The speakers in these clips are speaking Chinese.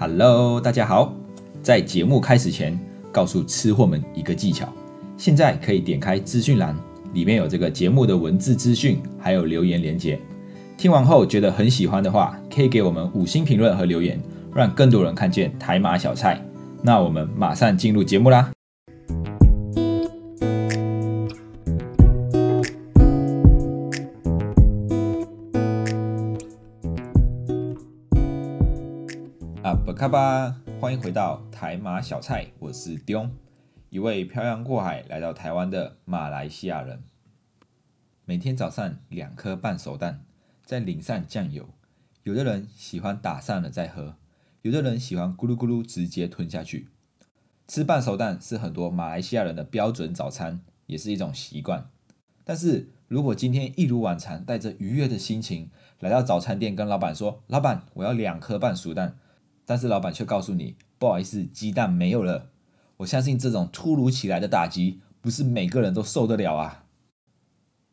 Hello，大家好。在节目开始前，告诉吃货们一个技巧：现在可以点开资讯栏，里面有这个节目的文字资讯，还有留言连接。听完后觉得很喜欢的话，可以给我们五星评论和留言，让更多人看见台马小菜。那我们马上进入节目啦！啊，不卡吧，欢迎回到台马小菜，我是丢，一位漂洋过海来到台湾的马来西亚人。每天早上两颗半熟蛋，再淋上酱油。有的人喜欢打散了再喝，有的人喜欢咕噜咕噜直接吞下去。吃半熟蛋是很多马来西亚人的标准早餐，也是一种习惯。但是如果今天一如往常，带着愉悦的心情来到早餐店，跟老板说：“老板，我要两颗半熟蛋。”但是老板却告诉你，不好意思，鸡蛋没有了。我相信这种突如其来的打击，不是每个人都受得了啊。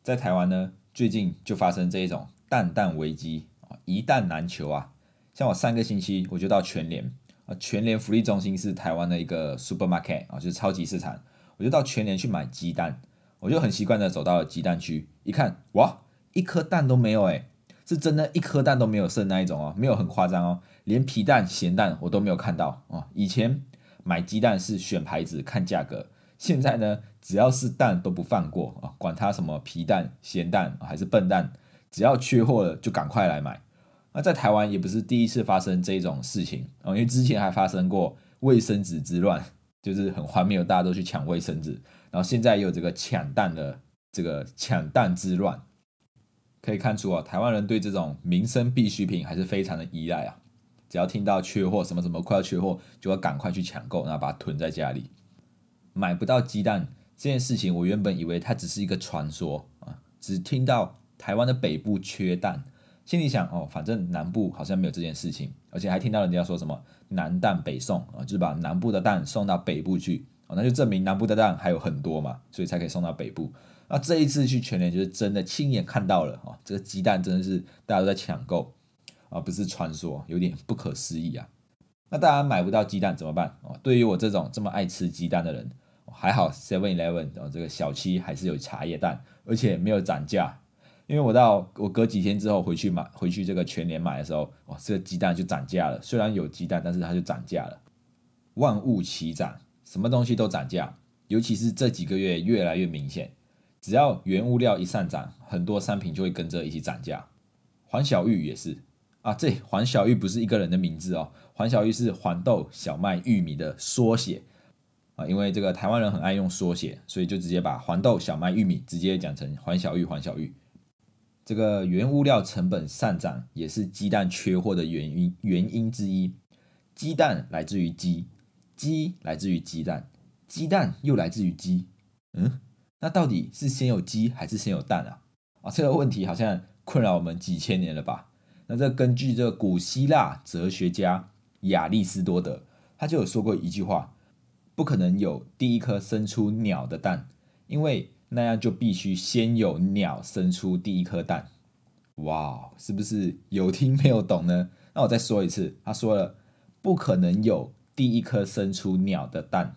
在台湾呢，最近就发生这一种蛋蛋危机啊，一蛋难求啊。像我上个星期我就到全联啊，全联福利中心是台湾的一个 supermarket 啊，就是超级市场，我就到全联去买鸡蛋，我就很习惯的走到了鸡蛋区，一看，哇，一颗蛋都没有哎。是真的，一颗蛋都没有剩那一种哦，没有很夸张哦，连皮蛋、咸蛋我都没有看到哦。以前买鸡蛋是选牌子、看价格，现在呢，只要是蛋都不放过啊，管它什么皮蛋、咸蛋还是笨蛋，只要缺货了就赶快来买。那在台湾也不是第一次发生这种事情哦，因为之前还发生过卫生纸之乱，就是很荒谬，大家都去抢卫生纸，然后现在也有这个抢蛋的这个抢蛋之乱。可以看出啊，台湾人对这种民生必需品还是非常的依赖啊。只要听到缺货，什么什么快要缺货，就要赶快去抢购，然后把它囤在家里。买不到鸡蛋这件事情，我原本以为它只是一个传说啊，只听到台湾的北部缺蛋，心里想哦，反正南部好像没有这件事情，而且还听到人家说什么南蛋北送啊，就是把南部的蛋送到北部去，哦，那就证明南部的蛋还有很多嘛，所以才可以送到北部。那这一次去全联就是真的亲眼看到了哦，这个鸡蛋真的是大家都在抢购啊，不是传说，有点不可思议啊。那大家买不到鸡蛋怎么办哦？对于我这种这么爱吃鸡蛋的人，还好 Seven Eleven 哦，这个小七还是有茶叶蛋，而且没有涨价。因为我到我隔几天之后回去买，回去这个全联买的时候，哇，这个鸡蛋就涨价了。虽然有鸡蛋，但是它就涨价了。万物齐涨，什么东西都涨价，尤其是这几个月越来越明显。只要原物料一上涨，很多商品就会跟着一起涨价。黄小玉也是啊，这黄小玉不是一个人的名字哦，黄小玉是黄豆、小麦、玉米的缩写啊。因为这个台湾人很爱用缩写，所以就直接把黄豆、小麦、玉米直接讲成黄小玉、黄小玉。这个原物料成本上涨也是鸡蛋缺货的原因原因之一。鸡蛋来自于鸡，鸡来自于鸡蛋，鸡蛋又来自于鸡，嗯。那到底是先有鸡还是先有蛋啊？啊，这个问题好像困扰我们几千年了吧？那这根据这古希腊哲学家亚里士多德，他就有说过一句话：不可能有第一颗生出鸟的蛋，因为那样就必须先有鸟生出第一颗蛋。哇，是不是有听没有懂呢？那我再说一次，他说了，不可能有第一颗生出鸟的蛋。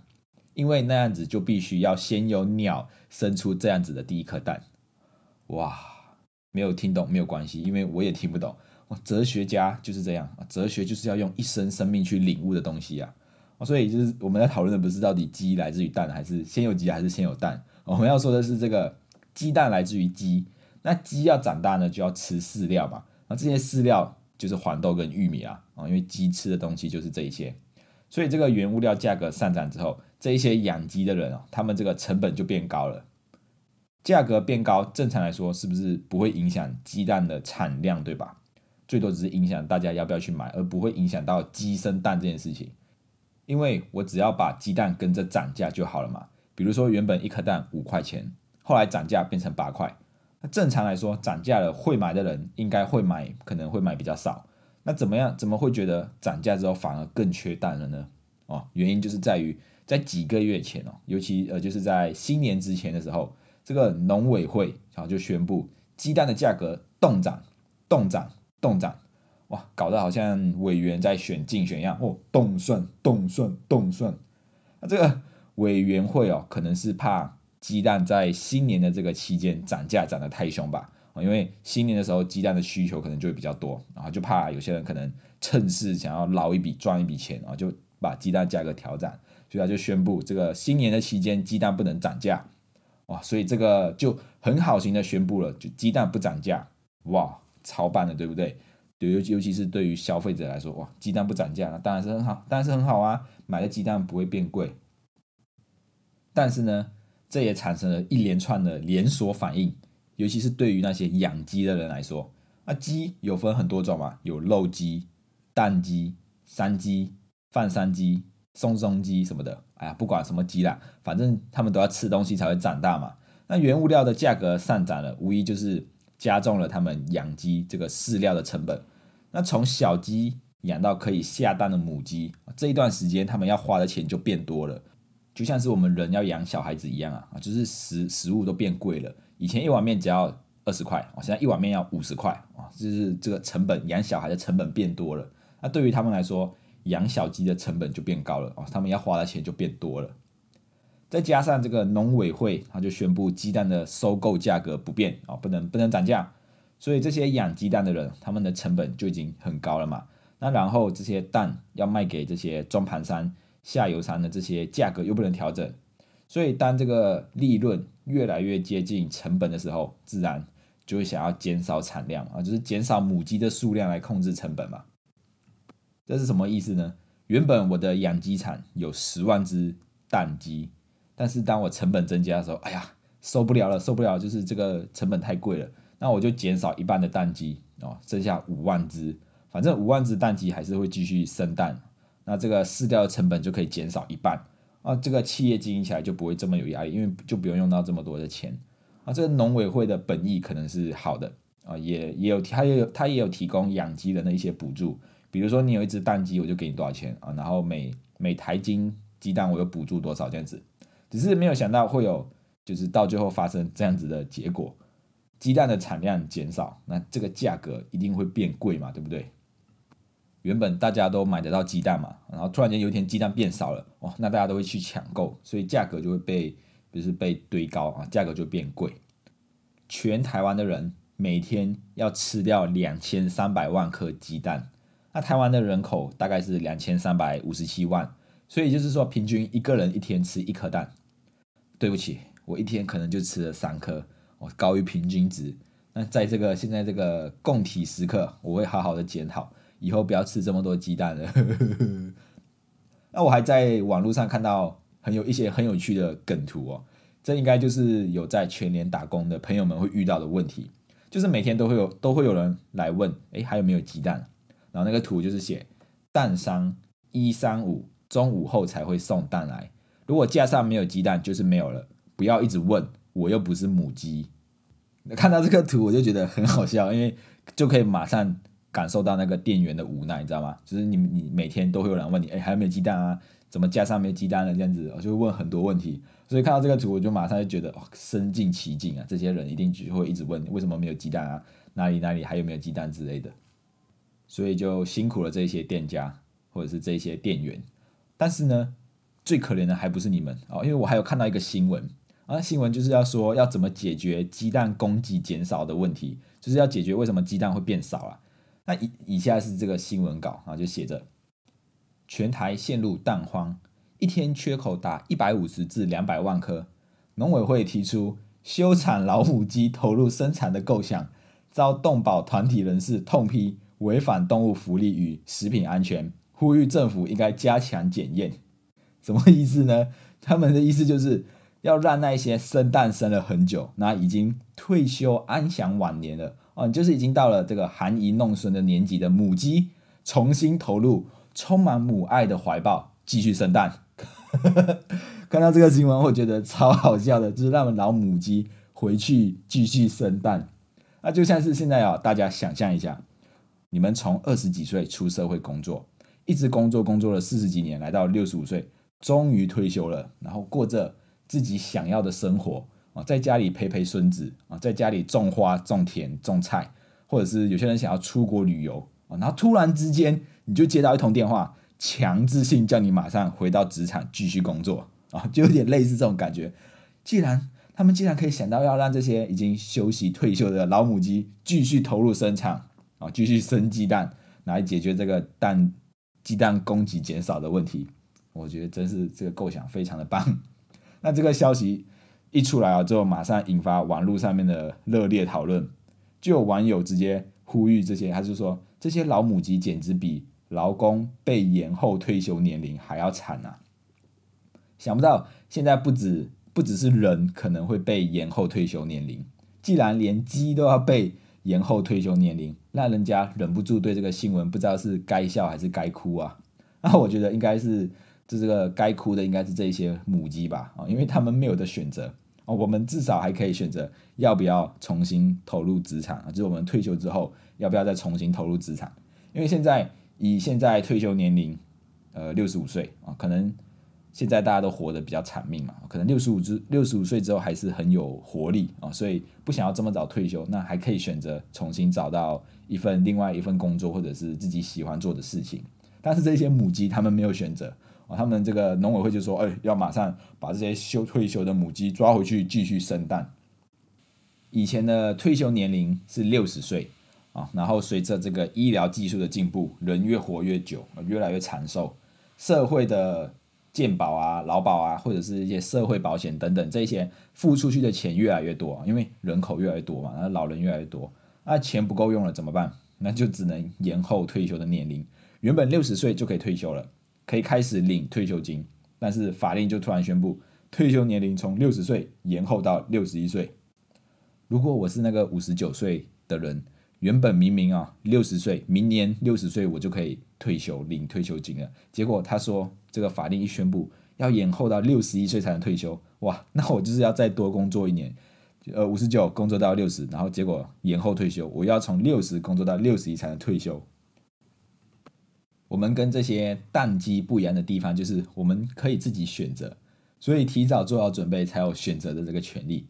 因为那样子就必须要先有鸟生出这样子的第一颗蛋，哇，没有听懂没有关系，因为我也听不懂。哲学家就是这样，哲学就是要用一生生命去领悟的东西啊。所以就是我们在讨论的不是到底鸡来自于蛋还是先有鸡还是先有蛋，我们要说的是这个鸡蛋来自于鸡，那鸡要长大呢就要吃饲料嘛，那这些饲料就是黄豆跟玉米啊，啊，因为鸡吃的东西就是这一些，所以这个原物料价格上涨之后。这一些养鸡的人哦，他们这个成本就变高了，价格变高，正常来说是不是不会影响鸡蛋的产量，对吧？最多只是影响大家要不要去买，而不会影响到鸡生蛋这件事情。因为我只要把鸡蛋跟着涨价就好了嘛。比如说原本一颗蛋五块钱，后来涨价变成八块，那正常来说涨价了会买的人应该会买，可能会买比较少。那怎么样？怎么会觉得涨价之后反而更缺蛋了呢？哦，原因就是在于。在几个月前哦，尤其呃，就是在新年之前的时候，这个农委会然后就宣布鸡蛋的价格冻涨、冻涨、冻涨，哇，搞得好像委员在选竞选一样哦，动顺动顺动顺。那这个委员会哦，可能是怕鸡蛋在新年的这个期间涨价涨得太凶吧？因为新年的时候鸡蛋的需求可能就会比较多，然后就怕有些人可能趁势想要捞一笔赚一笔钱，然后就把鸡蛋价格调涨，所以他就宣布这个新年的期间鸡蛋不能涨价。哇，所以这个就很好心的宣布了，就鸡蛋不涨价。哇，超棒的，对不对？对，尤尤其是对于消费者来说，哇，鸡蛋不涨价，那当然是很好，当然是很好啊，买的鸡蛋不会变贵。但是呢，这也产生了一连串的连锁反应，尤其是对于那些养鸡的人来说，那鸡有分很多种嘛，有肉鸡、蛋鸡、山鸡、放山鸡、松松鸡什么的，哎呀，不管什么鸡啦，反正他们都要吃东西才会长大嘛。那原物料的价格上涨了，无疑就是加重了他们养鸡这个饲料的成本。那从小鸡养到可以下蛋的母鸡，这一段时间他们要花的钱就变多了，就像是我们人要养小孩子一样啊，就是食食物都变贵了。以前一碗面只要二十块，现在一碗面要五十块啊，就是这个成本养小孩的成本变多了。那对于他们来说，养小鸡的成本就变高了啊，他们要花的钱就变多了。再加上这个农委会，他就宣布鸡蛋的收购价格不变啊，不能不能涨价。所以这些养鸡蛋的人，他们的成本就已经很高了嘛。那然后这些蛋要卖给这些装盘商、下游商的这些价格又不能调整，所以当这个利润越来越接近成本的时候，自然就会想要减少产量啊，就是减少母鸡的数量来控制成本嘛。这是什么意思呢？原本我的养鸡场有十万只蛋鸡，但是当我成本增加的时候，哎呀，受不了了，受不了，就是这个成本太贵了。那我就减少一半的蛋鸡哦，剩下五万只，反正五万只蛋鸡还是会继续生蛋，那这个饲料的成本就可以减少一半啊，这个企业经营起来就不会这么有压力，因为就不用用到这么多的钱啊。这个农委会的本意可能是好的啊，也也有他也有他也有提供养鸡的那一些补助，比如说你有一只蛋鸡，我就给你多少钱啊，然后每每台斤鸡蛋我又补助多少这样子，只是没有想到会有就是到最后发生这样子的结果。鸡蛋的产量减少，那这个价格一定会变贵嘛，对不对？原本大家都买得到鸡蛋嘛，然后突然间有一天鸡蛋变少了，哦，那大家都会去抢购，所以价格就会被就是被堆高啊，价格就变贵。全台湾的人每天要吃掉两千三百万颗鸡蛋，那台湾的人口大概是两千三百五十七万，所以就是说平均一个人一天吃一颗蛋。对不起，我一天可能就吃了三颗。我，高于平均值。那在这个现在这个供体时刻，我会好好的检讨，以后不要吃这么多鸡蛋了。那我还在网络上看到很有一些很有趣的梗图哦，这应该就是有在全年打工的朋友们会遇到的问题，就是每天都会有都会有人来问，哎，还有没有鸡蛋？然后那个图就是写蛋商一三五中午后才会送蛋来，如果架上没有鸡蛋，就是没有了，不要一直问。我又不是母鸡，看到这个图我就觉得很好笑，因为就可以马上感受到那个店员的无奈，你知道吗？就是你你每天都会有人问你，哎，还有没有鸡蛋啊？怎么架上没鸡蛋了？这样子，我就会问很多问题。所以看到这个图，我就马上就觉得，哦，身临其境啊！这些人一定就会一直问，为什么没有鸡蛋啊？哪里哪里还有没有鸡蛋之类的？所以就辛苦了这些店家或者是这些店员。但是呢，最可怜的还不是你们哦，因为我还有看到一个新闻。啊，新闻就是要说要怎么解决鸡蛋供给减少的问题，就是要解决为什么鸡蛋会变少啊？那以以下是这个新闻稿啊，就写着：全台陷入蛋荒，一天缺口达一百五十至两百万颗。农委会提出休产老母鸡投入生产的构想，遭动保团体人士痛批违反动物福利与食品安全，呼吁政府应该加强检验。什么意思呢？他们的意思就是。要让那些生蛋生了很久，那已经退休安享晚年了哦，就是已经到了这个含饴弄孙的年纪的母鸡，重新投入充满母爱的怀抱，继续生蛋。看到这个新闻，我觉得超好笑的，就是让老母鸡回去继续生蛋。那就像是现在啊，大家想象一下，你们从二十几岁出社会工作，一直工作工作了四十几年，来到六十五岁，终于退休了，然后过着。自己想要的生活啊，在家里陪陪孙子啊，在家里种花、种田、种菜，或者是有些人想要出国旅游啊，然后突然之间你就接到一通电话，强制性叫你马上回到职场继续工作啊，就有点类似这种感觉。既然他们既然可以想到要让这些已经休息退休的老母鸡继续投入生产啊，继续生鸡蛋，来解决这个蛋鸡蛋供给减少的问题，我觉得真是这个构想非常的棒。那这个消息一出来啊，之后马上引发网络上面的热烈讨论，就有网友直接呼吁这些，他就说这些老母鸡简直比劳工被延后退休年龄还要惨啊！想不到现在不止。不只是人可能会被延后退休年龄，既然连鸡都要被延后退休年龄，那人家忍不住对这个新闻不知道是该笑还是该哭啊？那我觉得应该是这这个该哭的应该是这些母鸡吧啊，因为他们没有的选择哦，我们至少还可以选择要不要重新投入职场啊，就是我们退休之后要不要再重新投入职场？因为现在以现在退休年龄呃六十五岁啊，可能。现在大家都活得比较惨命嘛，可能六十五之六十五岁之后还是很有活力啊，所以不想要这么早退休，那还可以选择重新找到一份另外一份工作，或者是自己喜欢做的事情。但是这些母鸡他们没有选择啊，他们这个农委会就说，哎，要马上把这些休退休的母鸡抓回去继续生蛋。以前的退休年龄是六十岁啊，然后随着这个医疗技术的进步，人越活越久，越来越长寿，社会的。健保啊、劳保啊，或者是一些社会保险等等，这些付出去的钱越来越多，因为人口越来越多嘛，那老人越来越多，那钱不够用了怎么办？那就只能延后退休的年龄。原本六十岁就可以退休了，可以开始领退休金，但是法令就突然宣布，退休年龄从六十岁延后到六十一岁。如果我是那个五十九岁的人，原本明明啊六十岁，明年六十岁我就可以退休领退休金了，结果他说。这个法令一宣布，要延后到六十一岁才能退休，哇，那我就是要再多工作一年，呃，五十九工作到六十，然后结果延后退休，我要从六十工作到六十一才能退休。我们跟这些淡季不一样的地方，就是我们可以自己选择，所以提早做好准备才有选择的这个权利。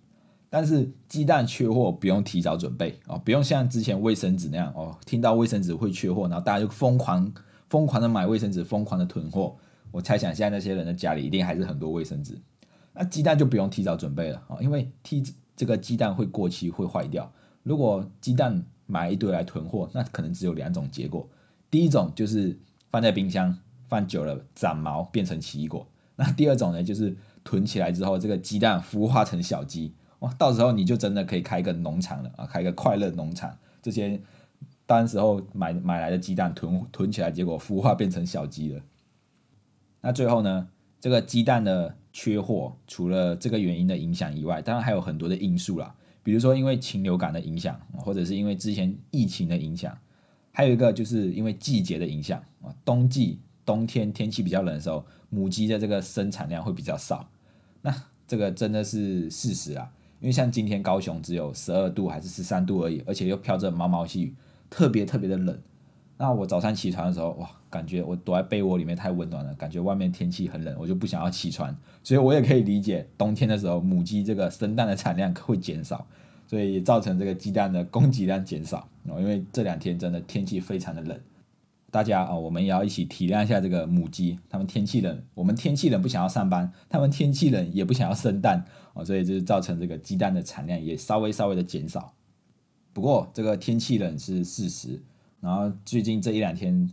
但是鸡蛋缺货不用提早准备哦，不用像之前卫生纸那样哦，听到卫生纸会缺货，然后大家就疯狂疯狂的买卫生纸，疯狂的囤货。我猜想现在那些人的家里一定还是很多卫生纸，那鸡蛋就不用提早准备了啊，因为提这个鸡蛋会过期会坏掉。如果鸡蛋买一堆来囤货，那可能只有两种结果：第一种就是放在冰箱放久了长毛变成奇异果；那第二种呢，就是囤起来之后这个鸡蛋孵化成小鸡，哇，到时候你就真的可以开一个农场了啊，开一个快乐农场。这些当时候买买来的鸡蛋囤囤起来，结果孵化变成小鸡了。那最后呢，这个鸡蛋的缺货，除了这个原因的影响以外，当然还有很多的因素啦。比如说因为禽流感的影响，或者是因为之前疫情的影响，还有一个就是因为季节的影响啊。冬季冬天天气比较冷的时候，母鸡的这个生产量会比较少。那这个真的是事实啊，因为像今天高雄只有十二度还是十三度而已，而且又飘着毛毛细雨，特别特别的冷。那我早上起床的时候，哇，感觉我躲在被窝里面太温暖了，感觉外面天气很冷，我就不想要起床。所以我也可以理解，冬天的时候母鸡这个生蛋的产量会减少，所以造成这个鸡蛋的供给量减少。哦，因为这两天真的天气非常的冷，大家啊，我们也要一起体谅一下这个母鸡，它们天气冷，我们天气冷不想要上班，它们天气冷也不想要生蛋，哦，所以就是造成这个鸡蛋的产量也稍微稍微的减少。不过这个天气冷是事实。然后最近这一两天，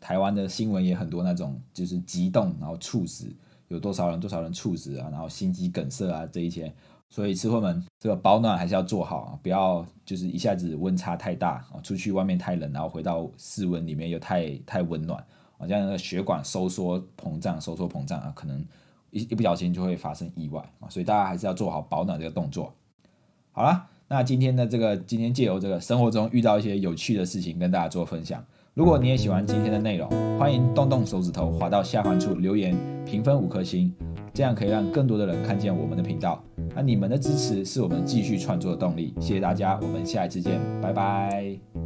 台湾的新闻也很多，那种就是急冻然后猝死，有多少人多少人猝死啊，然后心肌梗塞啊这一些，所以吃货们这个保暖还是要做好啊，不要就是一下子温差太大啊，出去外面太冷，然后回到室温里面又太太温暖啊，这样那个血管收缩膨胀收缩膨胀啊，可能一一不小心就会发生意外啊，所以大家还是要做好保暖这个动作。好了。那今天的这个，今天借由这个生活中遇到一些有趣的事情，跟大家做分享。如果你也喜欢今天的内容，欢迎动动手指头，滑到下方处留言，评分五颗星，这样可以让更多的人看见我们的频道。那你们的支持是我们继续创作的动力。谢谢大家，我们下一次见，拜拜。